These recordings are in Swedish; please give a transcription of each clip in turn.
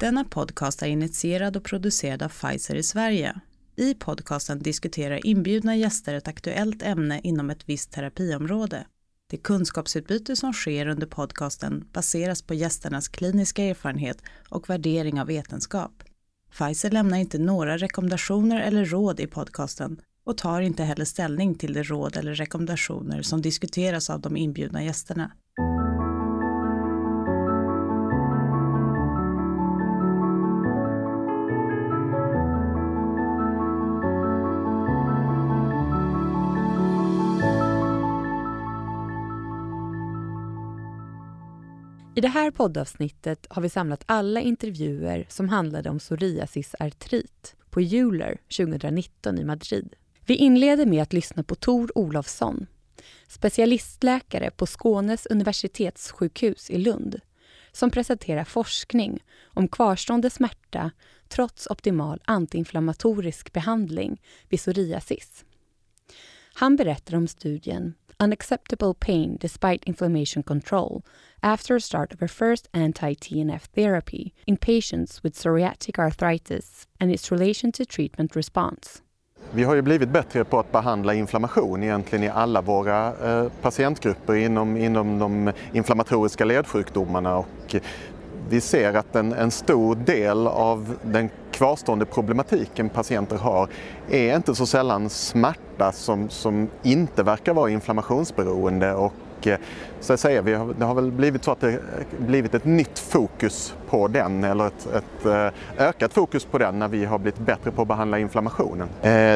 Denna podcast är initierad och producerad av Pfizer i Sverige. I podcasten diskuterar inbjudna gäster ett aktuellt ämne inom ett visst terapiområde. Det kunskapsutbyte som sker under podcasten baseras på gästernas kliniska erfarenhet och värdering av vetenskap. Pfizer lämnar inte några rekommendationer eller råd i podcasten och tar inte heller ställning till de råd eller rekommendationer som diskuteras av de inbjudna gästerna. I det här poddavsnittet har vi samlat alla intervjuer som handlade om psoriasisartrit på Euler 2019 i Madrid. Vi inleder med att lyssna på Tor Olofsson, specialistläkare på Skånes universitetssjukhus i Lund, som presenterar forskning om kvarstående smärta trots optimal antiinflammatorisk behandling vid psoriasis. Han berättar om studien Unacceptable Pain Despite Inflammation Control after start of a first anti-TNF therapy in patients with psoriatic arthritis and its relation to treatment response. Vi har ju blivit bättre på att behandla inflammation egentligen i alla våra eh, patientgrupper inom, inom de inflammatoriska ledsjukdomarna och vi ser att en, en stor del av den kvarstående problematiken patienter har är inte så sällan smärta som, som inte verkar vara inflammationsberoende och eh, så att säga, vi har, det har väl blivit så att det eh, blivit ett nytt fokus på den eller ett, ett eh, ökat fokus på den när vi har blivit bättre på att behandla inflammationen.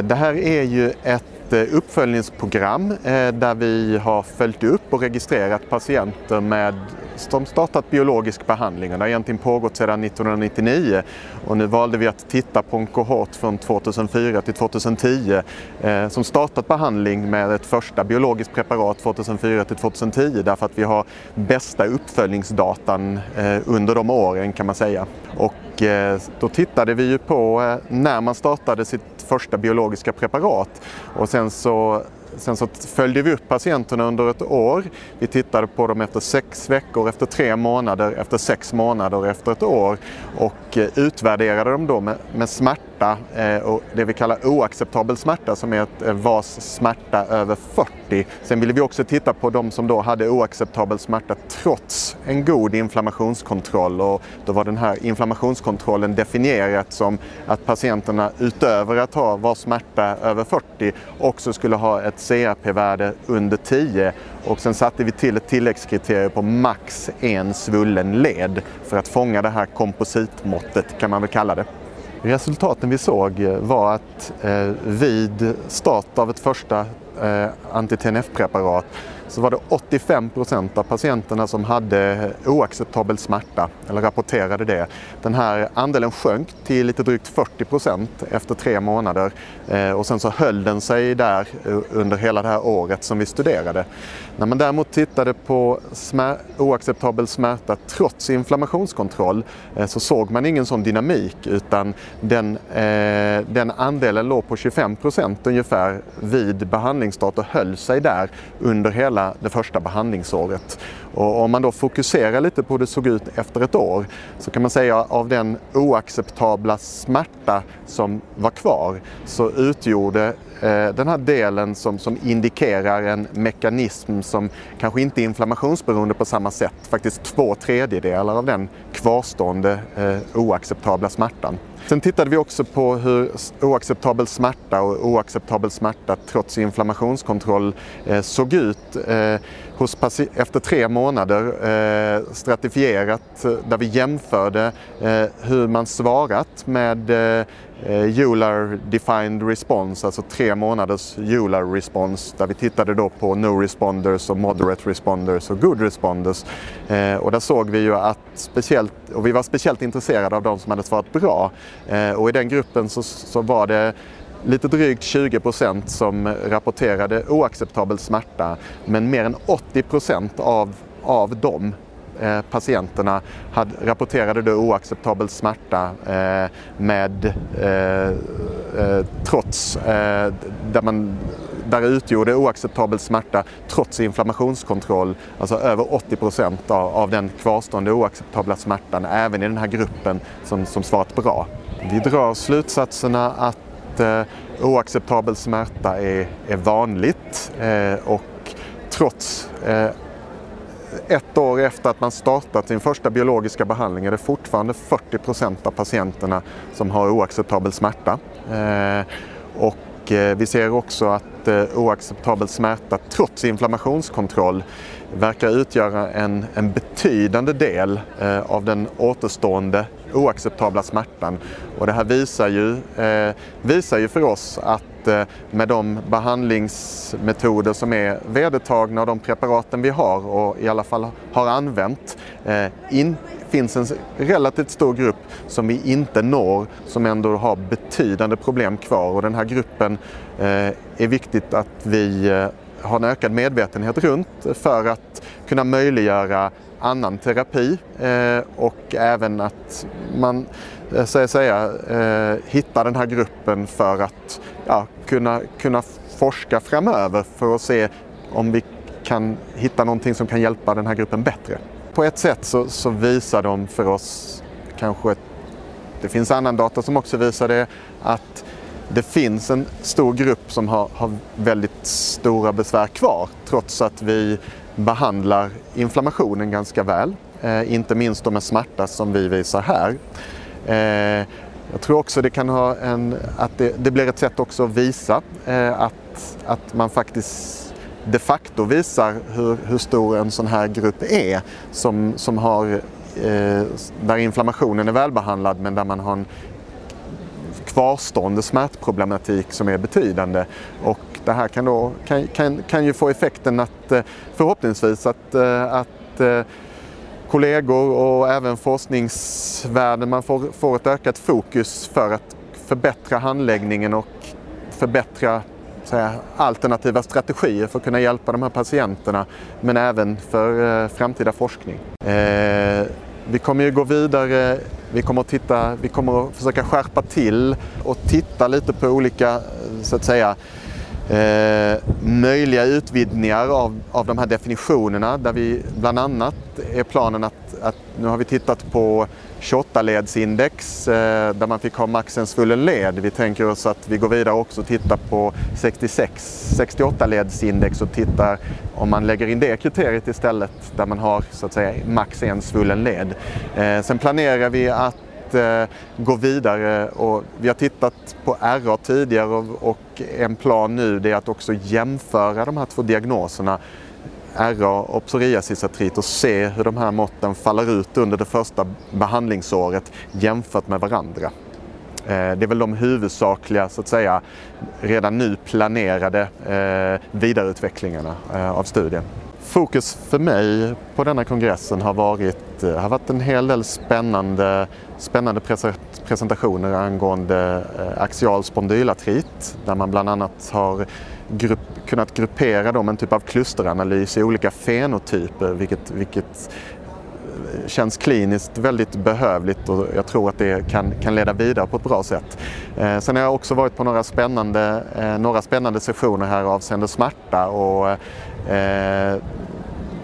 Det här är ju ett uppföljningsprogram där vi har följt upp och registrerat patienter med som startat biologisk behandling. Det har egentligen pågått sedan 1999 och nu valde vi att titta på en kohort från 2004 till 2010 eh, som startat behandling med ett första biologiskt preparat 2004 till 2010 därför att vi har bästa uppföljningsdatan eh, under de åren kan man säga. Och eh, då tittade vi ju på eh, när man startade sitt första biologiska preparat och sen så Sen så följde vi upp patienterna under ett år. Vi tittade på dem efter sex veckor, efter tre månader, efter sex månader, efter ett år och eh, utvärderade dem då med, med smärta smärta eh, och det vi kallar oacceptabel smärta som är ett eh, VAS smärta över 40. Sen ville vi också titta på de som då hade oacceptabel smärta trots en god inflammationskontroll och då var den här inflammationskontrollen definierat som att patienterna utöver att ha VAS smärta över 40 också skulle ha ett CRP-värde under 10 och sen satte vi till ett tilläggskriterium på max en svullen led för att fånga det här kompositmåttet kan man väl kalla det. Resultaten vi såg eh, var att eh, vid start av ett första eh, anti-TNF-preparat så var det 85 procent av patienterna som hade oacceptabel smärta eller rapporterade det. Den här andelen sjönk till lite drygt 40 procent efter tre månader eh, och sen så höll den sig där eh, under hela det här året som vi studerade. När man däremot tittade på smär oacceptabel smärta trots inflammationskontroll eh, så såg man ingen sån dynamik utan den, den andelen låg på 25 procent ungefär vid behandlingsstart och höll sig där under hela hela det första behandlingsåret. Och om man då fokuserar lite på hur det såg ut efter ett år så kan man säga av den oacceptabla smärta som var kvar så utgjorde eh, den här delen som, som indikerar en mekanism som kanske inte är inflammationsberoende på samma sätt, faktiskt två tredjedelar av den kvarstående eh, oacceptabla smärtan. Sen tittade vi också på hur oacceptabel smärta och oacceptabel smärta trots inflammationskontroll eh, såg ut eh, hos efter tre månader eh, stratifierat eh, där vi jämförde eh, hur man svarat med eh, Eh, EULAR Defined Response, alltså tre månaders EULAR Response där vi tittade då på No Responders och Moderate Responders och Good Responders. Eh, och där såg vi ju att speciellt, och vi var speciellt intresserade av de som hade svarat bra. Eh, och i den gruppen så, så var det lite drygt 20 procent som rapporterade oacceptabel smärta men mer än 80 procent av, av dem Eh, patienterna hade, rapporterade då oacceptabel smärta eh, med eh, eh, trots eh, där man där utgjorde oacceptabel smärta trots inflammationskontroll, alltså över 80 procent av, av den kvarstående oacceptabla smärtan, även i den här gruppen som, som svarat bra. Vi drar slutsatserna att eh, oacceptabel smärta är, är vanligt eh, och trots eh, ett år efter att man startat sin första biologiska behandling är det fortfarande 40 procent av patienterna som har oacceptabel smärta. Eh, och eh, vi ser också att eh, oacceptabel smärta trots inflammationskontroll verkar utgöra en, en betydande del av den återstående oacceptabla smärtan. Och det här visar ju, visar ju för oss att Eh, med de behandlingsmetoder som är vedertagna och de preparaten vi har och i alla fall har använt eh, in, finns en relativt stor grupp som vi inte når som ändå har betydande problem kvar. Och den här gruppen eh, är viktigt att vi eh, har en ökad medvetenhet runt för att kunna möjliggöra annan terapi eh, och även att man eh, säga, säga, hittar den här gruppen för att ja, kunna, kunna forska framöver för att se om vi kan hitta någonting som kan hjälpa den här gruppen bättre. På ett sätt så, så visar de för oss kanske, det finns annan data som också visar det, att det finns en stor grupp som har, har väldigt stora besvär kvar trots att vi behandlar inflammationen ganska väl. Eh, inte minst med smärta som vi visar här. Eh, jag tror också det kan ha en, att det, det blir ett sätt också att visa eh, att, att man faktiskt de facto visar hur, hur stor en sån här grupp är som, som har, eh, där inflammationen är välbehandlad men där man har en kvarstående smärtproblematik som är betydande. Och det här kan, då, kan, kan, kan ju få effekten att eh, förhoppningsvis att, eh, att eh, kollegor och även forskningsvärlden. Man får, får ett ökat fokus för att förbättra handläggningen och förbättra säga, alternativa strategier för att kunna hjälpa de här patienterna men även för eh, framtida forskning. Eh, vi kommer ju gå vidare, vi kommer att, titta, vi kommer att försöka skärpa till och titta lite på olika så att säga, eh, möjliga utvidgningar av, av de här definitionerna där vi bland annat är planen att, att nu har vi tittat på 28-ledsindex eh, där man fick ha max en svullen led. Vi tänker oss att vi går vidare också och tittar på 66, 68-ledsindex och tittar om man lägger in det kriteriet istället där man har så att säga max en svullen led. Eh, sen planerar vi att eh, gå vidare och vi har tittat på RA tidigare och, och en plan nu det är att också jämföra de här två diagnoserna RA och psoriasisartrit och se hur de här måtten faller ut under det första behandlingsåret jämfört med varandra. Eh, det är väl de huvudsakliga, så att säga, redan nu planerade eh, vidareutvecklingarna eh, av studien. Fokus för mig på denna kongressen har varit, eh, har varit en hel del spännande, spännande presentationer angående eh, axial spondylartrit där man bland annat har grupp, kunnat gruppera dem en typ av klusteranalys i olika fenotyper vilket, vilket eh, känns kliniskt väldigt behövligt och jag tror att det kan, kan leda vidare på ett bra sätt. Eh, sen har jag också varit på några spännande, eh, några spännande sessioner här avseende smärta och Eh,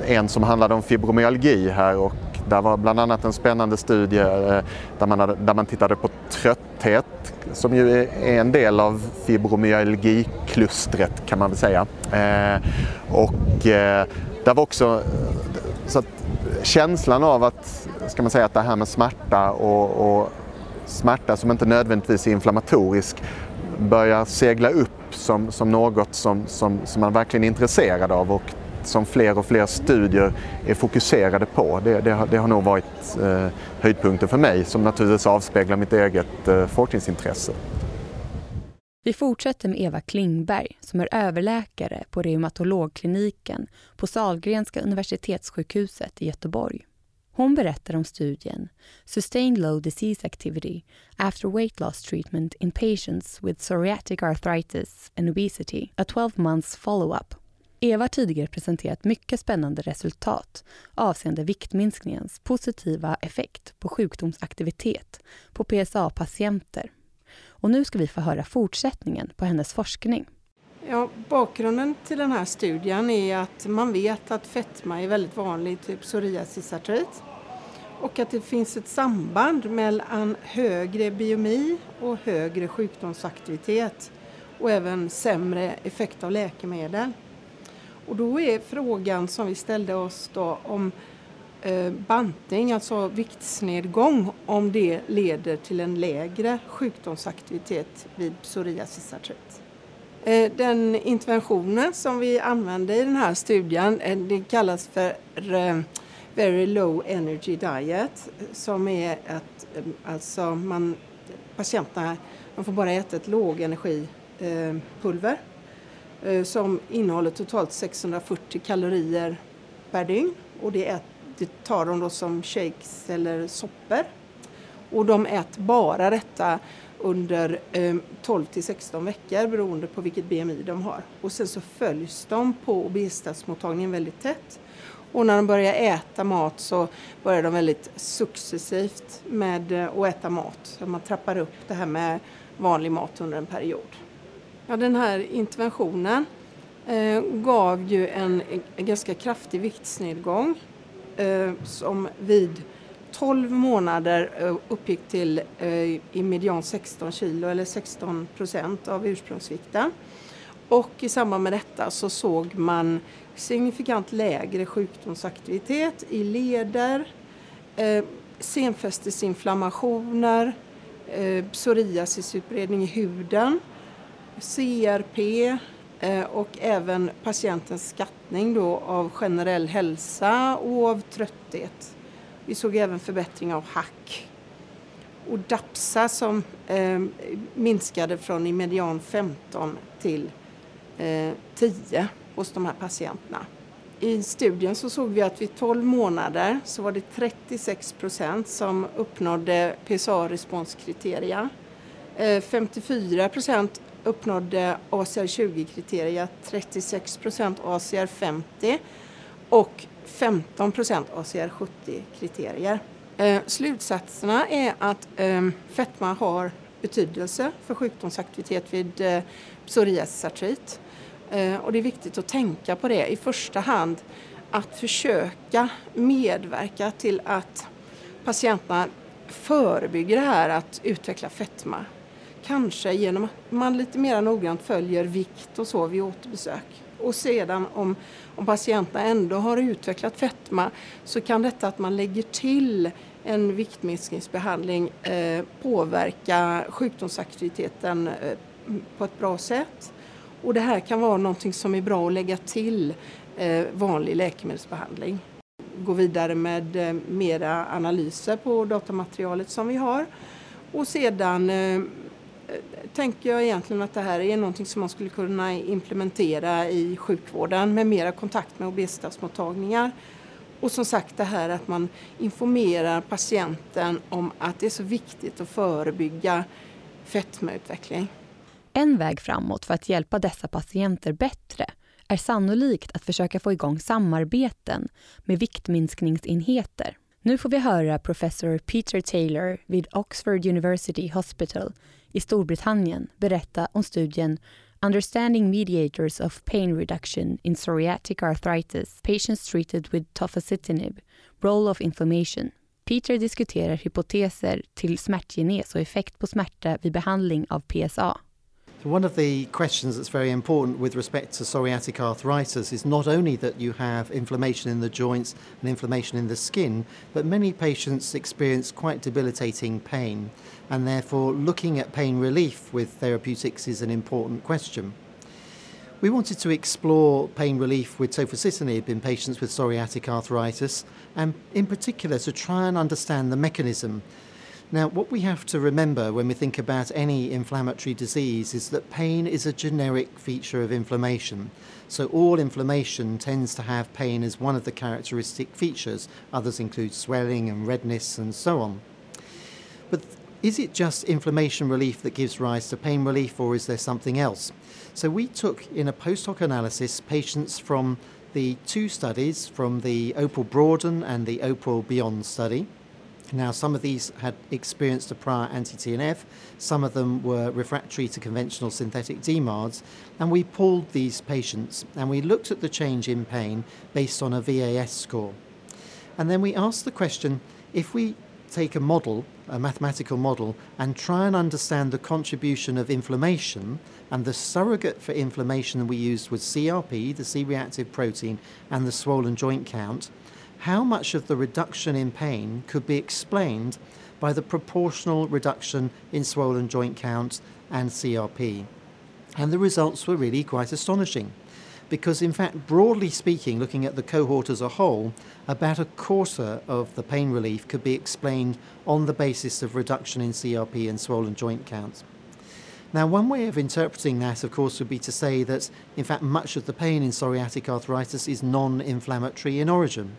en som handlade om fibromyalgi här och där var bland annat en spännande studie eh, där man, hade, där man tittade på trötthet som ju är en del av fibromyalgiklustret kan man väl säga. Eh, och eh, där var också så att känslan av att, ska man säga, att det här med smärta och, och smärta som inte nödvändigtvis är inflammatorisk börjar segla upp som, som något som, som, som man verkligen är intresserad av och som fler och fler studier är fokuserade på. Det, det, har, det har nog varit eh, höjdpunkten för mig som naturligtvis avspeglar mitt eget eh, forskningsintresse. Vi fortsätter med Eva Klingberg som är överläkare på reumatologkliniken på Salgrenska universitetssjukhuset i Göteborg. Hon berättar om studien Sustained Low Disease Activity After Weight Loss Treatment in Patients with Psoriatic Arthritis and Obesity, a 12 months follow-up Eva har tidigare presenterat mycket spännande resultat avseende viktminskningens positiva effekt på sjukdomsaktivitet på PSA-patienter. Och nu ska vi få höra fortsättningen på hennes forskning. Ja, bakgrunden till den här studien är att man vet att fetma är väldigt vanlig, typ psoriasisartrit. Och att det finns ett samband mellan högre biomi och högre sjukdomsaktivitet och även sämre effekt av läkemedel. Och då är frågan som vi ställde oss då om eh, bantning, alltså viktsnedgång, om det leder till en lägre sjukdomsaktivitet vid psoriasisartrit. Eh, den interventionen som vi använde i den här studien eh, det kallas för eh, Very Low Energy Diet som är att eh, alltså man, patienterna man får bara äta ett lågenergipulver eh, eh, som innehåller totalt 640 kalorier per dygn och det, ät, det tar de då som shakes eller soppor. Och de äter bara detta under eh, 12 till 16 veckor beroende på vilket BMI de har. Och sen så följs de på obesitasmottagningen väldigt tätt. Och när de börjar äta mat så börjar de väldigt successivt med eh, att äta mat. Så man trappar upp det här med vanlig mat under en period. Ja, den här interventionen eh, gav ju en, en, ganska kraftig viktsnedgång eh, som vid 12 månader eh, uppgick till eh, i median 16 kilo eller 16 procent av ursprungsvikten. Och i samband med detta så såg man signifikant lägre sjukdomsaktivitet i leder, eh, senfästesinflammationer, eh, psoriasisutbredning i huden, CRP eh, och även patientens skattning då av generell hälsa och av trötthet. Vi såg även förbättring av hack. Och DAPSA som eh, minskade från i median 15 till eh, 10 hos de här patienterna. I studien så såg vi att vid 12 månader så var det 36 procent som uppnådde PSA-responskriteria. Eh, 54 procent uppnådde ACR 20-kriteria, 36 procent ACR 50 och 15 procent ACR 70-kriterier. Eh, slutsatserna är att ehm, fetma har betydelse för sjukdomsaktivitet vid eh, psoriasisartrit. Eh, och det är viktigt att tänka på det i första hand att försöka medverka till att patienterna förebygger det här att utveckla fetma. Kanske genom att man lite mer noggrant följer vikt och så vid återbesök. Och sedan om, om patienterna ändå har utvecklat fetma så kan detta att man lägger till en viktminskningsbehandling eh, påverka sjukdomsaktiviteten eh, på ett bra sätt. Och det här kan vara någonting som är bra att lägga till eh, vanlig läkemedelsbehandling. Gå vidare med eh, mera analyser på datamaterialet som vi har. Och sedan eh, tänker jag egentligen att det här är någonting som man skulle kunna implementera i sjukvården med mera kontakt med obesitasmottagningar. Och som sagt det här att man informerar patienten om att det är så viktigt att förebygga fetmautveckling. En väg framåt för att hjälpa dessa patienter bättre är sannolikt att försöka få igång samarbeten med viktminskningsenheter. Nu får vi höra professor Peter Taylor vid Oxford University Hospital i Storbritannien berätta om studien Understanding Mediators of Pain Reduction in Psoriatic Arthritis Patients Treated with Tofacitinib Role of Inflammation. Peter diskuterar hypoteser till smärtgenes och effekt på smärta vid behandling av PSA. So one of the questions that's very important with respect to psoriatic arthritis is not only that you have inflammation in the joints and inflammation in the skin, but many patients experience quite debilitating pain, and therefore looking at pain relief with therapeutics is an important question. We wanted to explore pain relief with tofacitinib in patients with psoriatic arthritis, and in particular to try and understand the mechanism now, what we have to remember when we think about any inflammatory disease is that pain is a generic feature of inflammation. So, all inflammation tends to have pain as one of the characteristic features. Others include swelling and redness and so on. But is it just inflammation relief that gives rise to pain relief, or is there something else? So, we took in a post hoc analysis patients from the two studies from the Opal Broaden and the Opal Beyond study Now, some of these had experienced a prior anti TNF, some of them were refractory to conventional synthetic DMARDs, and we pooled these patients and we looked at the change in pain based on a VAS score. And then we asked the question if we take a model, a mathematical model, and try and understand the contribution of inflammation, and the surrogate for inflammation we used was CRP, the C reactive protein, and the swollen joint count how much of the reduction in pain could be explained by the proportional reduction in swollen joint count and CRP. And the results were really quite astonishing. Because, in fact, broadly speaking, looking at the cohort as a whole, about a quarter of the pain relief could be explained on the basis of reduction in CRP and swollen joint counts. Now, one way of interpreting that, of course, would be to say that, in fact, much of the pain in psoriatic arthritis is non inflammatory in origin.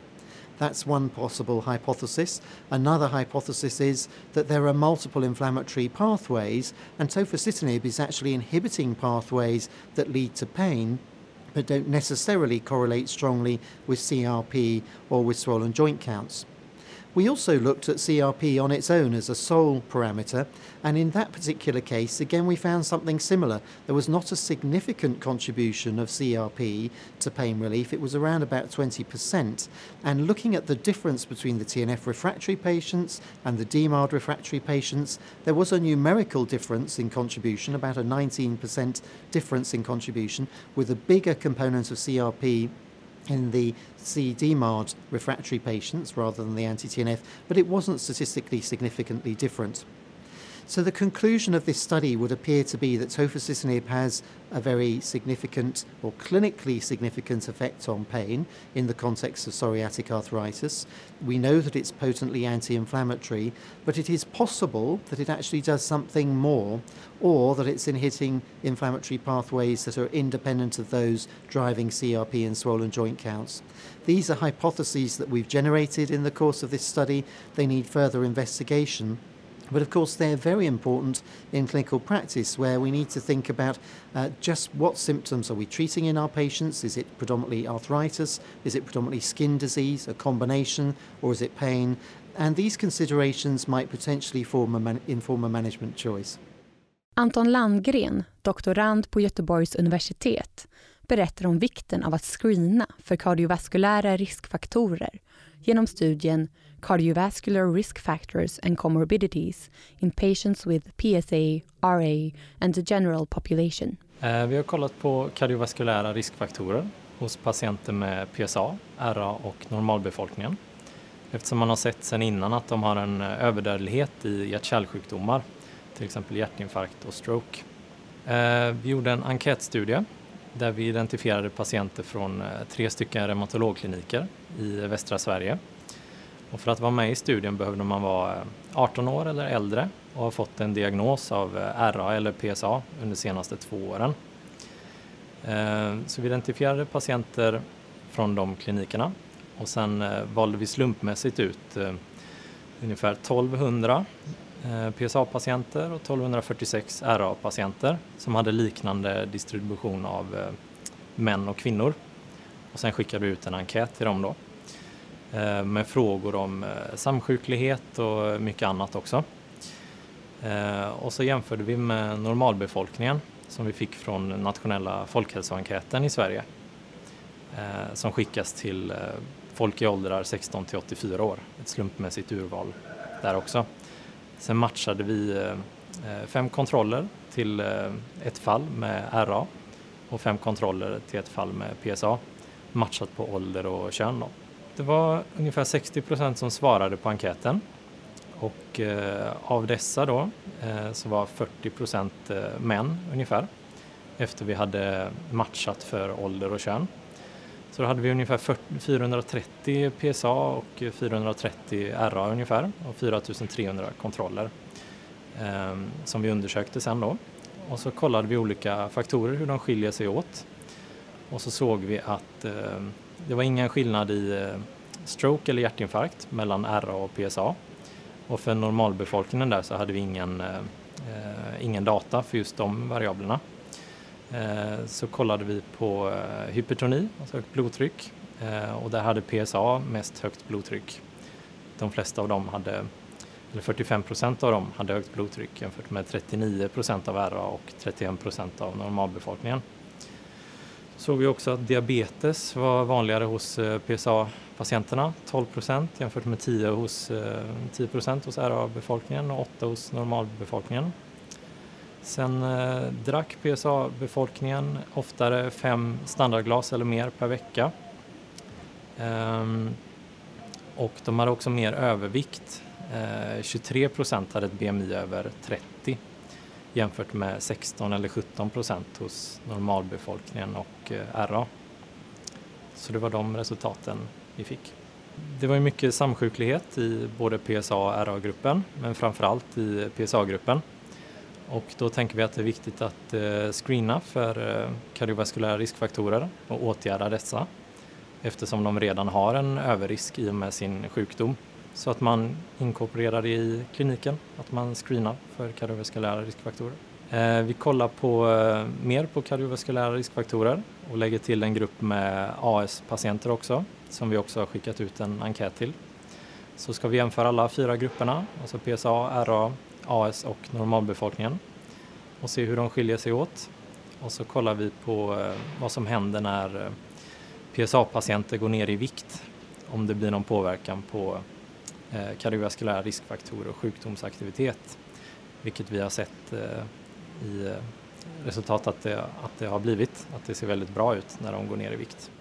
That's one possible hypothesis. Another hypothesis is that there are multiple inflammatory pathways, and tofacitinib is actually inhibiting pathways that lead to pain but don't necessarily correlate strongly with CRP or with swollen joint counts. We also looked at CRP on its own as a sole parameter, and in that particular case, again, we found something similar. There was not a significant contribution of CRP to pain relief, it was around about 20%. And looking at the difference between the TNF refractory patients and the DMARD refractory patients, there was a numerical difference in contribution, about a 19% difference in contribution, with a bigger component of CRP in the C-DMARD refractory patients rather than the anti-TNF, but it wasn't statistically significantly different. So the conclusion of this study would appear to be that tofacitinib has a very significant or clinically significant effect on pain in the context of psoriatic arthritis. We know that it's potently anti-inflammatory, but it is possible that it actually does something more or that it's inhibiting inflammatory pathways that are independent of those driving CRP and swollen joint counts. These are hypotheses that we've generated in the course of this study. They need further investigation. But of course, they're very important in clinical practice where we need to think about uh, just what symptoms are we treating in our patients? Is it predominantly arthritis? Is it predominantly skin disease, a combination, or is it pain? And these considerations might potentially form a man- inform a management choice. Anton Landgren, doktorand på Göteborgs universitet, berättar om vikten av att screena för kardiovaskulära riskfaktorer genom studien Cardiovascular Risk Factors and Comorbidities in Patients with PSA, RA and the General Population. Eh, vi har kollat på kardiovaskulära riskfaktorer hos patienter med PSA, RA och normalbefolkningen. Eftersom man har sett sedan innan att de har en eh, överdödlighet i hjärt-kärlsjukdomar, till exempel hjärtinfarkt och stroke. Eh, vi gjorde en enkätstudie där vi identifierade patienter från eh, tre stycken reumatologkliniker i västra Sverige och för att vara med i studien behövde man vara eh, 18 år eller äldre och ha fått en diagnos av RA eller PSA under de senaste två åren. Så vi identifierade patienter från de klinikerna och sen valde vi slumpmässigt ut ungefär 1200 Eh, PSA-patienter och 1246 RA-patienter som hade liknande distribution av eh, män och kvinnor. Och sen skickade vi ut en enkät till dem då. Eh, med frågor om samsjuklighet och mycket annat också. Och så jämförde vi med normalbefolkningen som vi fick från nationella folkhälsoenkäten i Sverige som skickas till folk i åldrar 16 till 84 år, ett slumpmässigt urval där också. Sen matchade vi eh, fem kontroller till eh, ett fall med RA och fem kontroller till ett fall med PSA matchat på ålder och kön. Då. Det var ungefär 60 procent som svarade på enkäten och eh, av dessa då eh, så var 40 procent eh, män ungefär efter vi hade matchat för ålder och kön. Så då hade vi ungefär 430 PSA och 430 RA ungefär och 4300 kontroller eh, som vi undersökte sen då. Och så kollade vi olika faktorer hur de skiljer sig åt och så såg vi att eh, det var ingen skillnad i eh, stroke eller hjärtinfarkt mellan RA och PSA. Och för normalbefolkningen där så hade vi ingen, eh, eh ingen data för just de variablerna. Eh, så kollade vi på eh, hypertoni, alltså högt blodtryck, eh, och där hade PSA mest högt blodtryck. De flesta av dem hade eller 45 procent av dem hade högt blodtryck jämfört med 39 procent av RA och 31 procent av normalbefolkningen. Såg vi också att diabetes var vanligare hos PSA-patienterna, 12 procent jämfört med 10 hos 10 procent hos RA-befolkningen och 8 hos normalbefolkningen. Sen eh, drack PSA-befolkningen oftare fem standardglas eller mer per vecka. Ehm, och de hade också mer övervikt. Ehm, 23 procent hade ett BMI över 30 jämfört med 16 eller 17 procent hos normalbefolkningen och eh, RA. Så det var de resultaten vi fick. Det var ju mycket samsjuklighet i både PSA och RA-gruppen, men framförallt i PSA-gruppen. Och då tänker vi att det är viktigt att eh, screena för eh, kardiovaskulära riskfaktorer och åtgärda dessa eftersom de redan har en överrisk i och med sin sjukdom. Så att man inkorporerar det i kliniken, att man screenar för kardiovaskulära riskfaktorer. Eh, vi kollar på, mer på kardiovaskulära riskfaktorer och lägger till en grupp med AS-patienter också som vi också har skickat ut en enkät till. Så ska vi jämföra alla fyra grupperna, alltså PSA, RA, AS och normalbefolkningen och se hur de skiljer sig åt. Och så kollar vi på eh, vad som händer när eh, PSA-patienter går ner i vikt, om det blir någon påverkan på eh, kardiovaskulära riskfaktorer och sjukdomsaktivitet, vilket vi har sett i resultat att det, att det har blivit, att det ser väldigt bra ut när de går ner i vikt.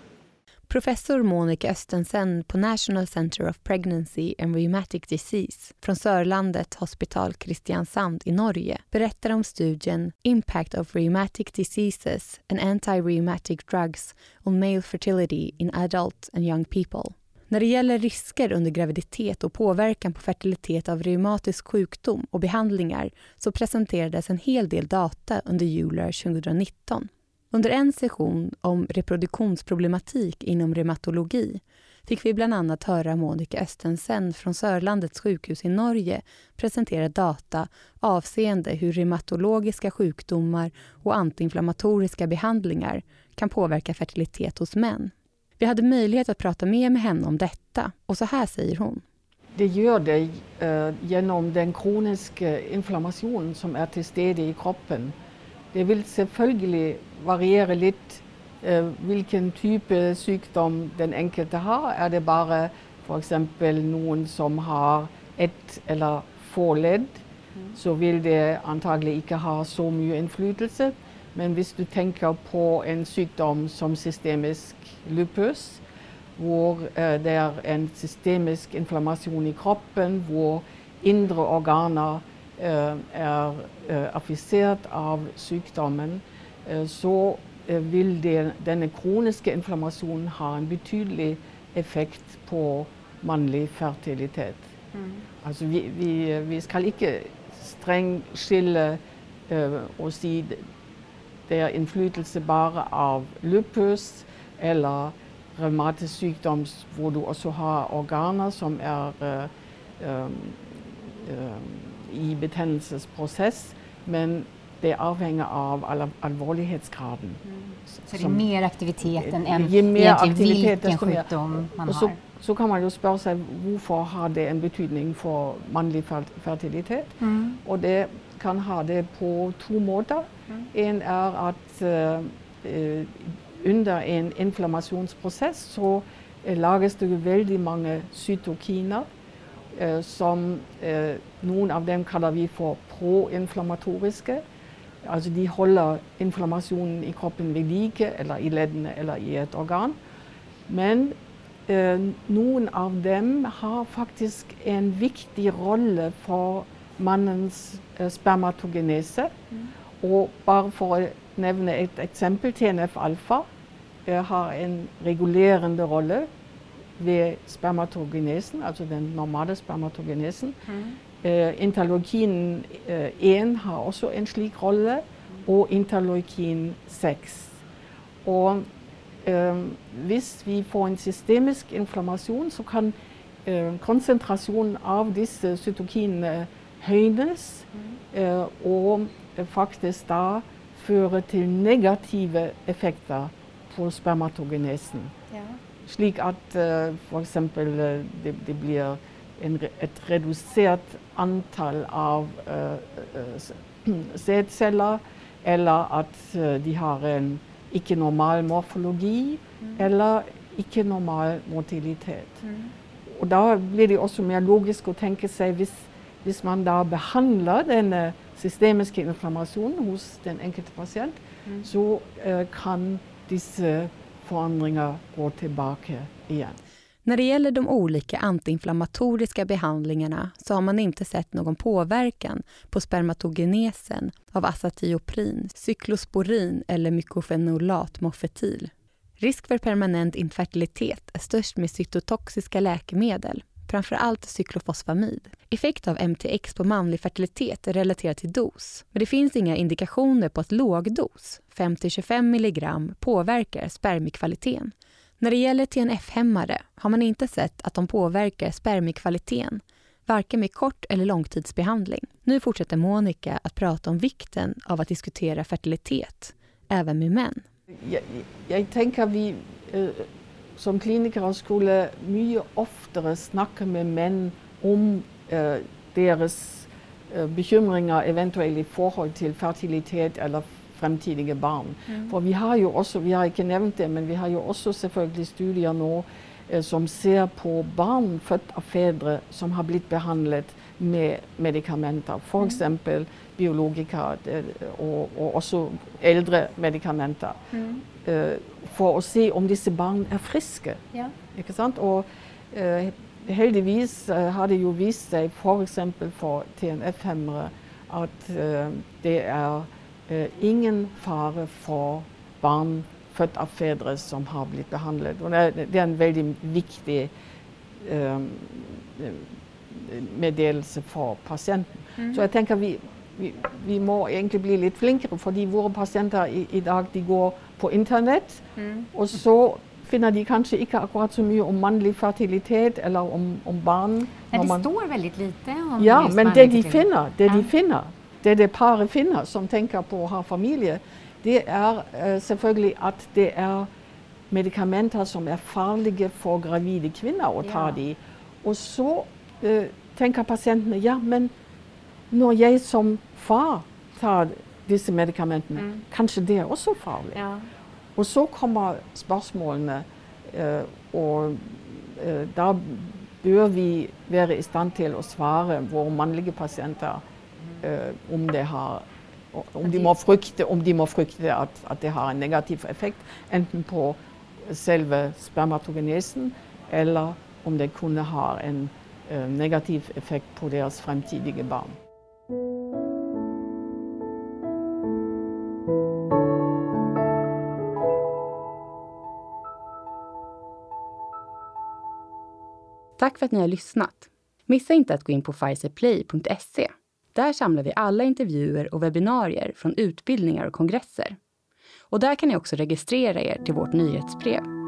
Professor Monica Östensen på National Center of Pregnancy and Rheumatic Disease från Sörlandet Hospital Kristiansand i Norge berättar om studien Impact of Rheumatic Diseases and Anti-Rheumatic Drugs on Male Fertility in Adult and Young People. När det gäller risker under graviditet och påverkan på fertilitet av reumatisk sjukdom och behandlingar så presenterades en hel del data under Euler 2019. Under en session om reproduktionsproblematik inom reumatologi fick vi bland annat höra Monica Östensen från Sörlandets sjukhus i Norge presentera data avseende hur reumatologiska sjukdomar och antiinflammatoriska behandlingar kan påverka fertilitet hos män. Vi hade möjlighet att prata mer med henne om detta och så här säger hon. Det gör det eh, genom den kroniska inflammation som är till stede i kroppen det vil selvfølgelig variere litt eh, hvilken type sykdom den enkelte har. Er det bare f.eks. noen som har ett eller få ledd, så vil det antagelig ikke ha så mye innflytelse. Men hvis du tenker på en sykdom som systemisk lupus, hvor eh, det er en systemisk inflammasjon i kroppen, hvor indre organer är eh, afficerat av sjukdomen eh, så vill det, denna kroniska inflammation ha en betydlig effekt på manlig fertilitet. Mm. Alltså vi, vi, vi ska inte strängt skilja och säga det är inflytelse bara av lupus eller reumatisk sjukdom där du också har organer som är um, um, i betändelseprocess men det avhänger av all allvarlighetsgraden. Mm. Så det är mer aktiviteten än egentligen vilken sjukdom man och så, har? Så kan man ju fråga sig varför har det en betydning för manlig fertilitet? Mm. Och det kan ha det på två måter. Mm. En är att uh, under en inflammationsprocess så uh, lagas det väldigt många cytokiner som eh, någon av dem kallar vi för proinflammatoriska. Alltså de håller inflammationen i kroppen vid like eller i leden eller i ett organ. Men eh, någon av dem har faktiskt en viktig roll för mannens eh, spermatogenes. Mm. Och bara för att nämna ett exempel, TNF-alfa har en regulerande roll vid spermatogenesen, alltså den normala spermatogenesen. Mm. Uh, interleukin uh, 1 har också en slik roll och interleukin 6. Och um, hvis vi får en systemisk inflammation så kan koncentrationen av dessa cytokiner höjas mm. uh, och faktiskt då föra till negativa effekter på spermatogenesen. Ja slik at uh, f.eks. Det, det, blir en, ett reducerat antal av äh, sädceller eller att de har en icke-normal morfologi mm. eller icke-normal motilitet. Mm. Och då blir det också mer logiskt att tänka sig, hvis, hvis man då behandlar den systemiska inflammationen hos den enkelte patient, mm. så äh, kan dessa förändringar går tillbaka igen. När det gäller de olika antiinflammatoriska behandlingarna så har man inte sett någon påverkan på spermatogenesen av azatioprin, cyklosporin eller mykofenolat mofetil. Risk för permanent infertilitet är störst med cytotoxiska läkemedel, framför allt cyklofosfamid. Effekt av MTX på manlig fertilitet är relaterat till dos, men det finns inga indikationer på att lågdos, 5-25 mg, påverkar spermiekvaliteten när det gäller TNF-hämmare har man inte sett att de påverkar spermiekvaliteten, varken med kort eller långtidsbehandling. Nu fortsätter Monica att prata om vikten av att diskutera fertilitet, även med män. Jag, jag tänker att vi eh, som kliniker skulle mycket oftare snacka med män om eh, deras eh, bekymringar eventuellt i förhållande till fertilitet eller framtida barn. Mm. För vi har ju också, vi har inte nämnt det, men vi har ju också selvfølgelig studier nu eh, som ser på barn födda av fäder som har blivit behandlade med medikamenter, för mm. exempel biologika eh, och, och också äldre medikamenter. Mm. Eh, för att se om dessa barn är friska. Ja. Inte sant? Och, eh, heldigvis eh, har det ju visat sig, för exempel för TNF-hämmare, att eh, det är eh, ingen fara för barn födda av fäder som har blivit behandlade. Och det är en väldigt viktig meddelelse för patienten. Mm. Så jag tänker vi, vi, vi må egentligen bli lite flinkare för våra patienter idag de går på internet mm. och så finner de kanske inte akkurat så mycket om manlig fertilitet eller om, om barn. Nej, det står väldigt lite om Ja, men det de finner, det de finner det det paret finner som tänker på att ha familj, det är eh, selvfølgelig att det är medikamenter som är farliga för gravida kvinnor att ta ja. de. Och så eh, tänker patienten, ja men när jag som far tar dessa medikamenten, mm. kanske det är också farligt. Ja. Och så kommer spörsmålen eh, och eh, där bör vi vara i stand till att svara våra manliga patienter eh, om, har, om, de må frukta, om de må frukta att, att det har en negativ effekt, enten på själva spermatogenesen eller om det kunde ha en eh, negativ effekt på deras framtida barn. För att ni har lyssnat. Missa inte att gå in på pfizerplay.se där samlar vi alla intervjuer och webbinarier från utbildningar och kongresser. Och där kan ni också registrera er till vårt nyhetsbrev.